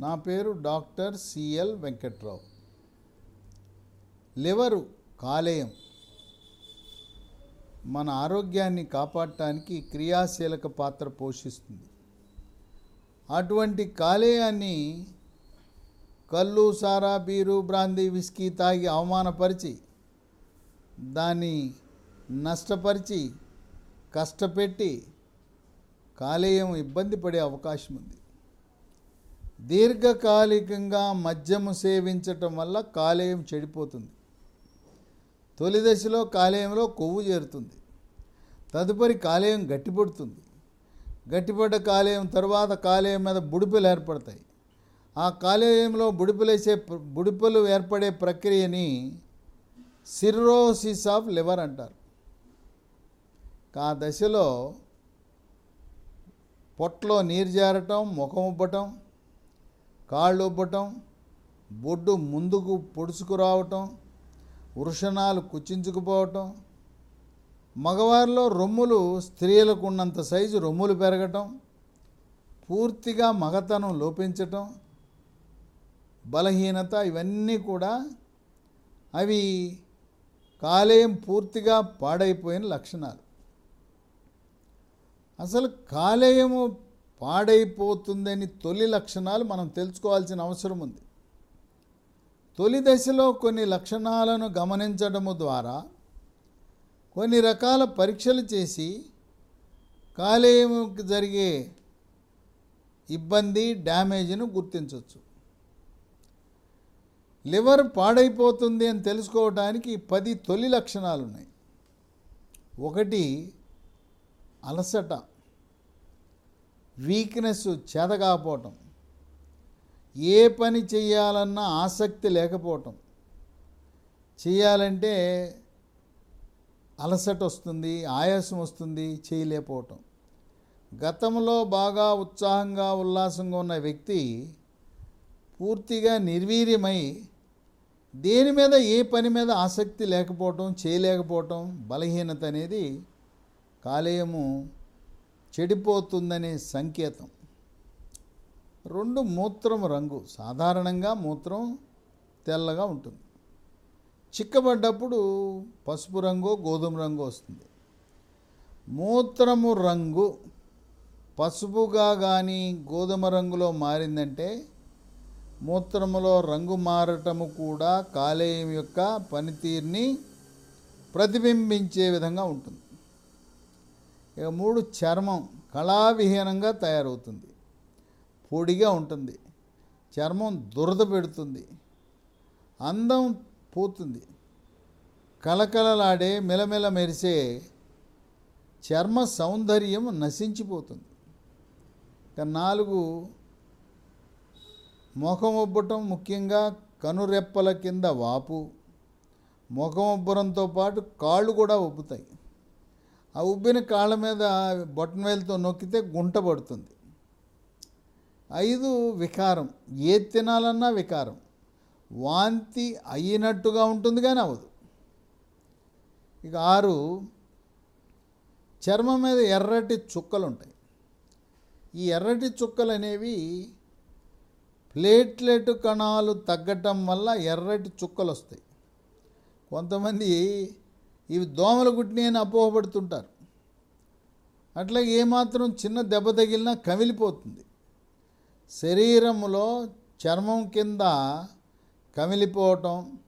నా పేరు doctor CL Venkatrao. Liver కాలేయం. మన ఆరోగ్యాన్ని కాపాడటానికి క్రియాశీలక పాత్ర పోషిస్తుంది. అటువంటి కాలేయాన్ని కళ్ళు సారా బీరు బ్రాందీ విస్కీ తాగి అవమానపరిచి దాన్ని నష్టపరిచి కష్టపెట్టి కాలేయం ఇబ్బంది పడే అవకాశం ఉంది. దీర్ఘకాలికంగా మద్యము సేవించటం వల్ల కాలేయం చెడిపోతుంది. తొలి దశలో కాలేయంలో కొవ్వు చేరుతుంది. తదుపరి కాలేయం గట్టిపడుతుంది. గట్టిపడ్డ కాలేయం తర్వాత కాలేయం మీద బుడిపలు ఏర్పడతాయి. ఆ కాలేయంలో బుడిపలేసే బుడిపలు ఏర్పడే ప్రక్రియని సిర్రోసిస్ ఆఫ్ లివర్ అంటారు. ఆ దశలో పొట్టలో నీరు జారటం ముఖం ఉబ్బటం కాళ్ళు ఉబ్బటం బొడ్డు ముందుకు పొడుచుకురావటం వృషణాలు కుచించుకుపోవటం మగవారిలో రొమ్ములు స్త్రీలకు ఉన్నంత సైజు రొమ్ములు పెరగటం పూర్తిగా మగతనం లోపించటం బలహీనత ఇవన్నీ కూడా అవి కాలేయం పూర్తిగా పాడైపోయిన లక్షణాలు. అసలు కాలేయము పాడైపోతుందని తొలి లక్షణాలు మనం తెలుసుకోవాల్సిన అవసరం ఉంది. తొలి దశలో కొన్ని లక్షణాలను గమనించడము ద్వారా కొన్ని రకాల పరీక్షలు చేసి కాలేయముకి జరిగే ఇబ్బంది డ్యామేజ్ను గుర్తించవచ్చు లివర్ పాడైపోతుంది అని తెలుసుకోవడానికి పది తొలి లక్షణాలు ఉన్నాయి ఒకటి అలసట. వీక్నెస్ చేతకాకపోవటం ఏ పని చేయాలన్నా ఆసక్తి లేకపోవటం. చేయాలంటే అలసట వస్తుంది ఆయాసం వస్తుంది చేయలేకపోవటం. గతంలో బాగా ఉత్సాహంగా ఉల్లాసంగా ఉన్న వ్యక్తి పూర్తిగా నిర్వీర్యమై దేని మీద ఏ పని మీద ఆసక్తి లేకపోవటం చేయలేకపోవటం బలహీనత అనేది కాలేయము చెడిపోతుందనే సంకేతం. రెండు మూత్రం రంగు సాధారణంగా మూత్రం తెల్లగా ఉంటుంది. చిక్కబడ్డప్పుడు పసుపు రంగు గోధుమ రంగు వస్తుంది. మూత్రము రంగు పసుపుగా కానీ గోధుమ రంగులో మారిందంటే మూత్రములో రంగు మారటము కూడా కాలేయం యొక్క పనితీరుని ప్రతిబింబించే విధంగా ఉంటుంది. ఇక మూడు చర్మం కళావిహీనంగా తయారవుతుంది. పొడిగా ఉంటుంది. చర్మం దురద పెడుతుంది. అందం పోతుంది. కలకలలాడే మెలమెల మెరిసే చర్మ సౌందర్యం నశించిపోతుంది. ఇక నాలుగు ముఖం ఉబ్బటం ముఖ్యంగా కనురెప్పల కింద వాపు ముఖం ఉబ్బరంతో పాటు కాళ్ళు కూడా ఉబ్బుతాయి ఆ ఉబ్బిన కాళ్ళ మీద బొట్టనవేలుతో నొక్కితే గుంట పడుతుంది. ఐదు వికారం. ఏది తినాలన్నా వికారం. వాంతి అయినట్టుగా ఉంటుంది కానీ అవ్వదు. ఇక ఆరు చర్మం మీద ఎర్రటి చుక్కలు ఉంటాయి ఈ ఎర్రటి చుక్కలు అనేవి ప్లేట్లెట్ కణాలు తగ్గటం వల్ల ఎర్రటి చుక్కలు వస్తాయి కొంతమంది ఇవి దోమలు గుడ్ని అని అపోహపడుతుంటారు. అట్లాగే ఏమాత్రం చిన్న దెబ్బ తగిలినా కమిలిపోతుంది. శరీరంలో చర్మం కింద కమిలిపోవటం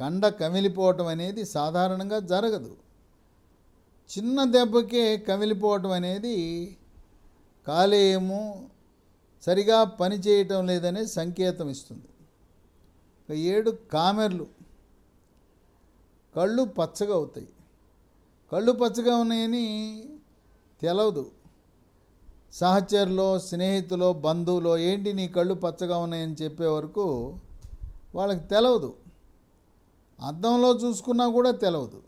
కండ కమిలిపోవటం అనేది సాధారణంగా జరగదు. చిన్న దెబ్బకే కమిలిపోవటం అనేది కాలేయము సరిగా పనిచేయటం లేదనే సంకేతం ఇస్తుంది ఏడు కామెర్లు. కళ్ళు పచ్చగా అవుతాయి. కళ్ళు పచ్చగా ఉన్నాయని తెలవదు. సహచరులో స్నేహితులో బంధువులో ఏంటి నీ కళ్ళు పచ్చగా ఉన్నాయని చెప్పే వరకు వాళ్ళకి తెలవదు. అద్దంలో చూసుకున్నా కూడా తెలవదు.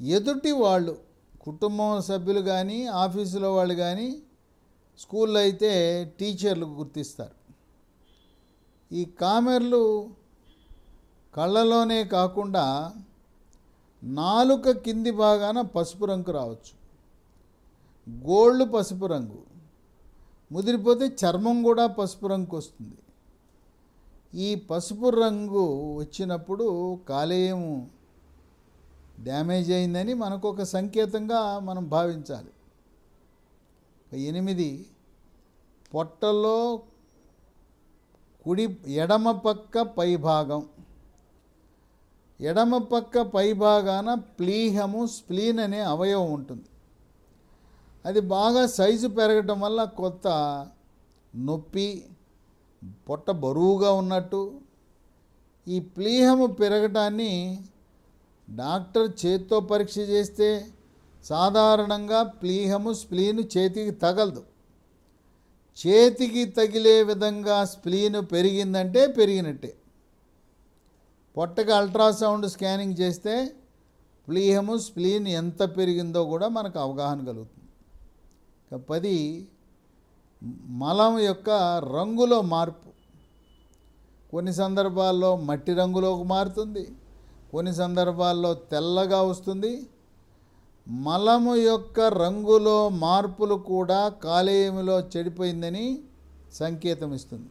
ఎదుటి వాళ్ళు కుటుంబం సభ్యులు కానీ ఆఫీసులో వాళ్ళు కానీ స్కూల్లో అయితే టీచర్లు గుర్తిస్తారు. ఈ కామెర్లు కళ్ళలోనే కాకుండా నాలుక కింది భాగాన పసుపు రంగు రావచ్చు. గోళ్ళు పసుపు రంగు. ముదిరిపోతే చర్మం కూడా పసుపు రంగుకు వస్తుంది. ఈ పసుపు రంగు వచ్చినప్పుడు కాలేయం డ్యామేజ్ అయిందని మనకు ఒక సంకేతంగా మనం భావించాలి. ఎనిమిది పొట్టలో కుడి ఎడమ పక్క పైభాగం ఎడమ పక్క పైభాగాన ప్లీహము స్ప్లీన్ అనే అవయవం ఉంటుంది. అది బాగా సైజు పెరగటం వల్ల కొత్త నొప్పి పొట్ట బరువుగా ఉన్నట్టు ఈ ప్లీహము పెరగటాన్ని డాక్టర్ చేత్తో పరీక్ష చేస్తే సాధారణంగా ప్లీహము స్ప్లీను చేతికి తగలదు. చేతికి తగిలే విధంగా స్ప్లీను పెరిగిందంటే పెరిగినట్టే. పొట్టకి అల్ట్రాసౌండ్ స్కానింగ్ చేస్తే ప్లీహము స్ప్లీన్ ఎంత పెరిగిందో కూడా మనకు అవగాహన కలుగుతుంది. పది మలం యొక్క రంగులో మార్పు. కొన్ని సందర్భాల్లో మట్టి రంగులోకి మారుతుంది. కొన్ని సందర్భాల్లో తెల్లగా వస్తుంది. మలము యొక్క రంగులో మార్పులు కూడా కాలేయములో చెడిపోయిందని సంకేతం ఇస్తుంది.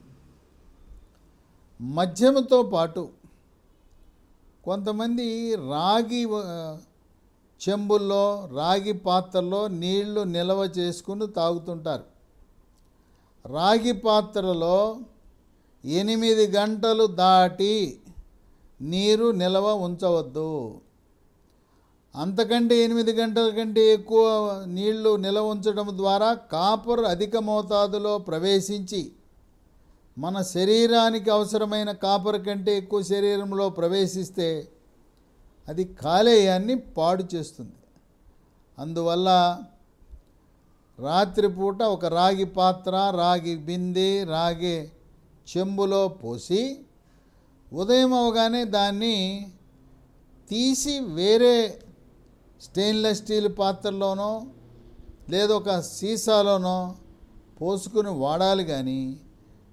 మద్యముతో పాటు కొంతమంది రాగి చెంబుల్లో రాగి పాత్రలో నీళ్ళు నిల్వ చేసుకుని తాగుతుంటారు. రాగి పాత్రలో ఎనిమిది గంటలు దాటి నీరు నిల్వ ఉంచవద్దు. అంతకంటే ఎనిమిది గంటల కంటే ఎక్కువ నీళ్ళు నిల్వ ఉంచడం ద్వారా కాపర్ అధిక మోతాదులో ప్రవేశించి మన శరీరానికి అవసరమైన కాపర్ కంటే ఎక్కువ శరీరంలో ప్రవేశిస్తే అది కాలేయాన్ని పాడు చేస్తుంది. అందువల్ల రాత్రిపూట ఒక రాగి పాత్ర రాగి బిందె రాగి చెంబులో పోసి ఉదయం అవగానే దాన్ని తీసి వేరే స్టెయిన్లెస్ స్టీల్ పాత్రలోనో లేదా ఒక సీసాలోనో పోసుకుని వాడాలి కానీ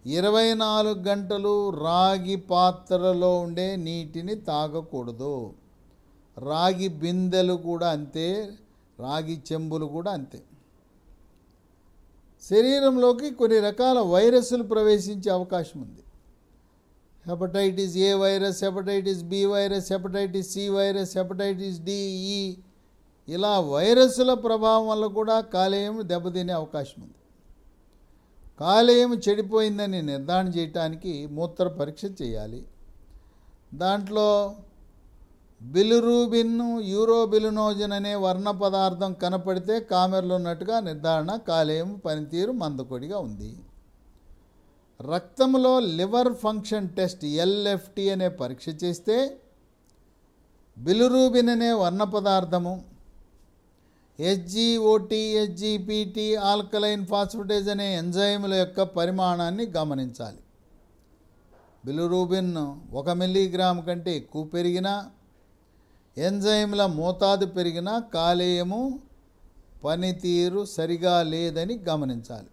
ఇరవై నాలుగు గంటలు రాగి పాత్రలో ఉండే నీటిని తాగకూడదు. రాగి బిందెలు కూడా అంతే రాగి చెంబులు కూడా అంతే. శరీరంలోకి కొన్ని రకాల వైరస్లు ప్రవేశించే అవకాశం ఉంది. Hepatitis A virus hepatitis B virus hepatitis C virus hepatitis D E ఇలా వైరస్ల ప్రభావం వల్ల కూడా కాలేయం దెబ్బతినే అవకాశం ఉంది. కాలేయం చెడిపోయిందని నిర్ధారణ చేయటానికి మూత్ర పరీక్ష చేయాలి. దాంట్లో బిలురూబిన్ యూరోబిలునోజన్ అనే వర్ణ పదార్థం కనపడితే కామెర్లు ఉన్నట్టుగా నిర్ధారణ కాలేయం పనితీరు మందకొడిగా ఉంది. రక్తంలో లివర్ ఫంక్షన్ టెస్ట్ ఎల్ఎఫ్టి అనే పరీక్ష చేస్తే బిలురూబిన్ అనే వర్ణ పదార్థము హెచ్జిఓటి హెచ్జిపిటి ఆల్కలైన్ ఫాస్ఫటేజ్ అనే ఎంజైముల యొక్క పరిమాణాన్ని గమనించాలి. బిలురూబిన్ ఒక మిల్లీగ్రామ్ కంటే ఎక్కువ పెరిగినా ఎంజైమ్ల మోతాదు పెరిగినా కాలేయము పనితీరు సరిగా లేదని గమనించాలి.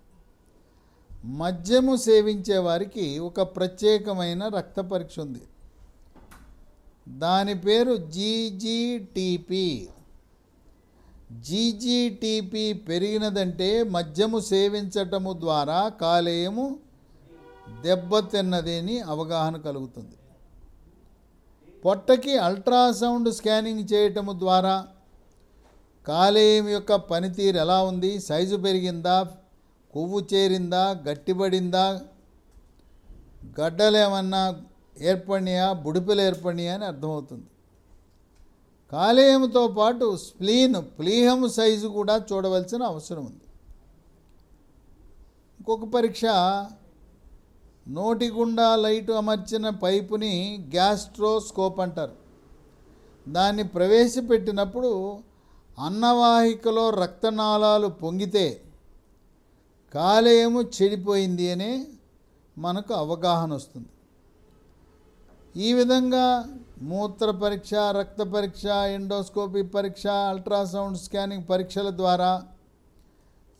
మద్యము సేవించే వారికి ఒక ప్రత్యేకమైన రక్త పరీక్ష ఉంది. దాని పేరు జీజీటీపీ జీజీటీపీ పెరిగినదంటే మద్యము సేవించటము ద్వారా కాలేయము దెబ్బతిన్నదేని అవగాహన కలుగుతుంది. పొట్టకి అల్ట్రాసౌండ్ స్కానింగ్ చేయటము ద్వారా కాలేయం యొక్క పనితీరు ఎలా ఉంది? సైజు పెరిగిందా? కొవ్వు చేరిందా? గట్టిపడిందా? గడ్డలేమన్నా ఏర్పడినాయా? బుడిపిలు ఏర్పడినాయా అని అర్థమవుతుంది. కాలేయంతో పాటు స్ప్లీన్ ప్లీహం సైజు కూడా చూడవలసిన అవసరం ఉంది. ఇంకొక పరీక్ష నోటి గుండా లైటు అమర్చిన పైపుని గ్యాస్ట్రోస్కోప్ అంటారు. దాన్ని ప్రవేశపెట్టినప్పుడు అన్నవాహికలో రక్తనాళాలు పొంగితే కాలేయము చెడిపోయింది అనే మనకు అవగాహన వస్తుంది. ఈ విధంగా మూత్ర పరీక్ష రక్త పరీక్ష ఎండోస్కోపీ పరీక్ష అల్ట్రాసౌండ్ స్కానింగ్ పరీక్షల ద్వారా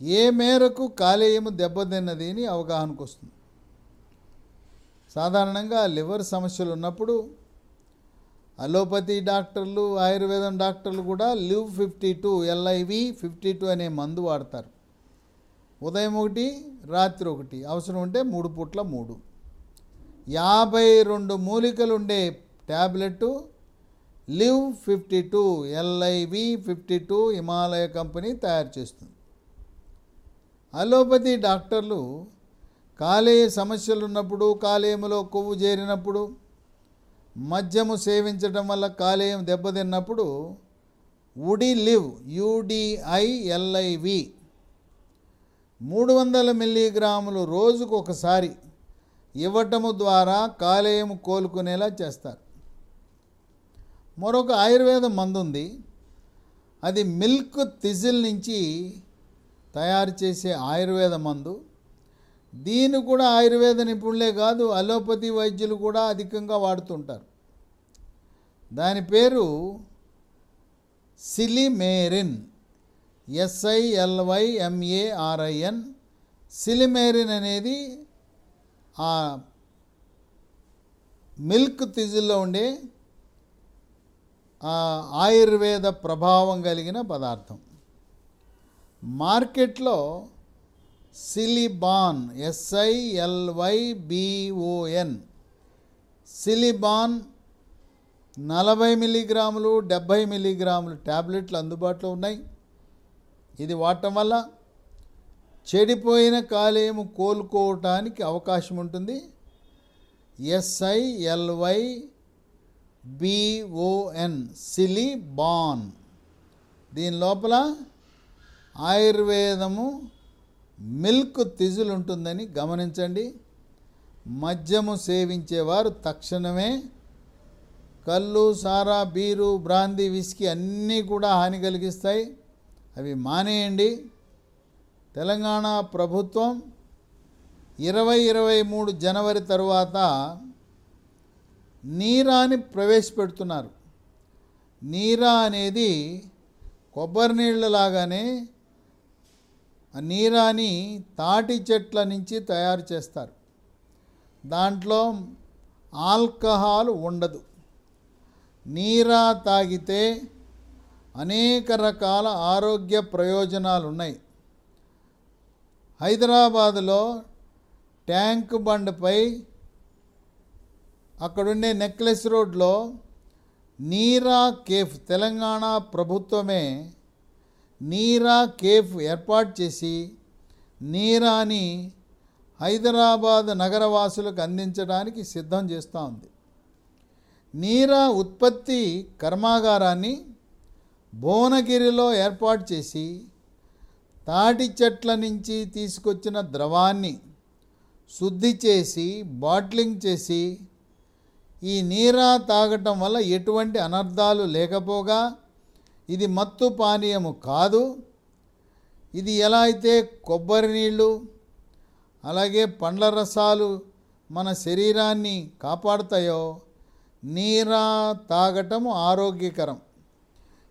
ఏ మేరకు కాలేయము దెబ్బతిన్నది అని అవగాహనకు వస్తుంది. సాధారణంగా లివర్ సమస్యలు ఉన్నప్పుడు అలోపతి డాక్టర్లు ఆయుర్వేదం డాక్టర్లు కూడా Liv fifty two LIV fifty two అనే మందు వాడతారు. ఉదయం ఒకటి రాత్రి ఒకటి అవసరం ఉంటే మూడు పూట్ల మూడు. యాభై రెండు మూలికలు ఉండే tablet Liv fifty two LIV fifty two Himalaya company తయారు చేస్తుంది. అలోపతి డాక్టర్లు కాలేయ సమస్యలు ఉన్నప్పుడు కాలేయములో కొవ్వు చేరినప్పుడు మద్యము సేవించడం వల్ల కాలేయం దెబ్బతిన్నప్పుడు ఉడి లివ్ యూడిఐఎల్ఐవి మూడు వందల మిల్లీగ్రాములు రోజుకు ఒకసారి ఇవ్వటము ద్వారా కాలేయం కోలుకునేలా చేస్తారు. మరొక ఆయుర్వేద మందు ఉంది. అది మిల్క్ తిజిల్ నుంచి తయారు చేసే ఆయుర్వేద మందు. దీన్ని కూడా ఆయుర్వేద నిపుణులే కాదు అలోపతి వైద్యులు కూడా అధికంగా వాడుతుంటారు. దాని పేరు సిలిమేరిన్. ఎస్ఐఎల్వైఎంఏఆర్ఐఎన్ సిలిమేరిన్ అనేది ఆ మిల్క్ తిజుల్లో ఉండే ఆయుర్వేద ప్రభావం కలిగిన పదార్థం. మార్కెట్లో సిలిబాన్ ఎస్ఐఎల్వైబిఓఎన్ సిలిబాన్ నలభై మిల్లీగ్రాములు డెబ్భై మిల్లీగ్రాములు ట్యాబ్లెట్లు అందుబాటులో ఉన్నాయి. ఇది వాడటం వల్ల చెడిపోయిన కాలేయము కోలుకోవటానికి అవకాశం ఉంటుంది. ఎస్ఐఎల్వై బిఓఎన్ సిలిబాన్ దీని లోపల ఆయుర్వేదము మిల్క్ తిజులు ఉంటుందని గమనించండి. మద్యము సేవించేవారు తక్షణమే కళ్ళు సారా బీరు బ్రాందీ విస్కీ అన్నీ కూడా హాని కలిగిస్తాయి. అవి మానేయండి. తెలంగాణ ప్రభుత్వం ఇరవై ఇరవై మూడు జనవరి తరువాత నీరాని ప్రవేశపెడుతున్నారు. నీరా అనేది కొబ్బరి నీళ్ళ లాగానే ఆ నీరాని తాటి చెట్ల నుంచి తయారు చేస్తారు. దాంట్లో ఆల్కహాల్ ఉండదు. నీరా తాగితే అనేక రకాల ఆరోగ్య ప్రయోజనాలు ఉన్నాయి హైదరాబాదులో ట్యాంక్ బండ్పై అక్కడుండే నెక్లెస్ రోడ్లో నీరా కేఫ్ తెలంగాణ ప్రభుత్వమే నీరా కేఫ్ ఏర్పాటు చేసి నీరాని హైదరాబాద్ నగరవాసులకు అందించడానికి సిద్ధం చేస్తూ ఉంది. నీరా ఉత్పత్తి కర్మాగారాన్ని భువనగిరిలో ఏర్పాటు చేసి తాటి చెట్ల నుంచి తీసుకొచ్చిన ద్రవాన్ని శుద్ధి చేసి బాట్లింగ్ చేసి ఈ నీరా తాగటం వల్ల ఎటువంటి అనర్థాలు లేకపోగా ఇది మత్తు పానీయము కాదు. ఇది ఎలా అయితే కొబ్బరి నీళ్ళు అలాగే పండ్ల రసాలు మన శరీరాన్ని కాపాడుతాయో నీరా తాగటము ఆరోగ్యకరం.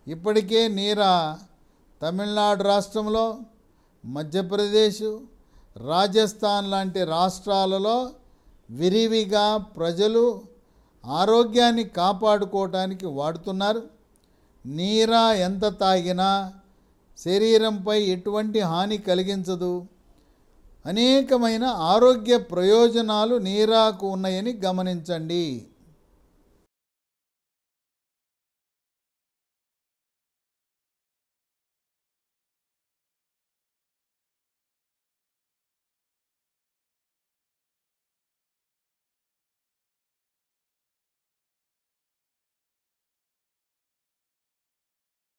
ఇప్పటికే నీరా తమిళనాడు రాష్ట్రంలో మధ్యప్రదేశ్ రాజస్థాన్ లాంటి రాష్ట్రాలలో విరివిగా ప్రజలు ఆరోగ్యాన్ని కాపాడుకోవటానికి వాడుతున్నారు. నీరా ఎంత తాగినా శరీరంపై ఎటువంటి హాని కలిగించదు. అనేకమైన ఆరోగ్య ప్రయోజనాలు నీరాకు ఉన్నాయని గమనించండి.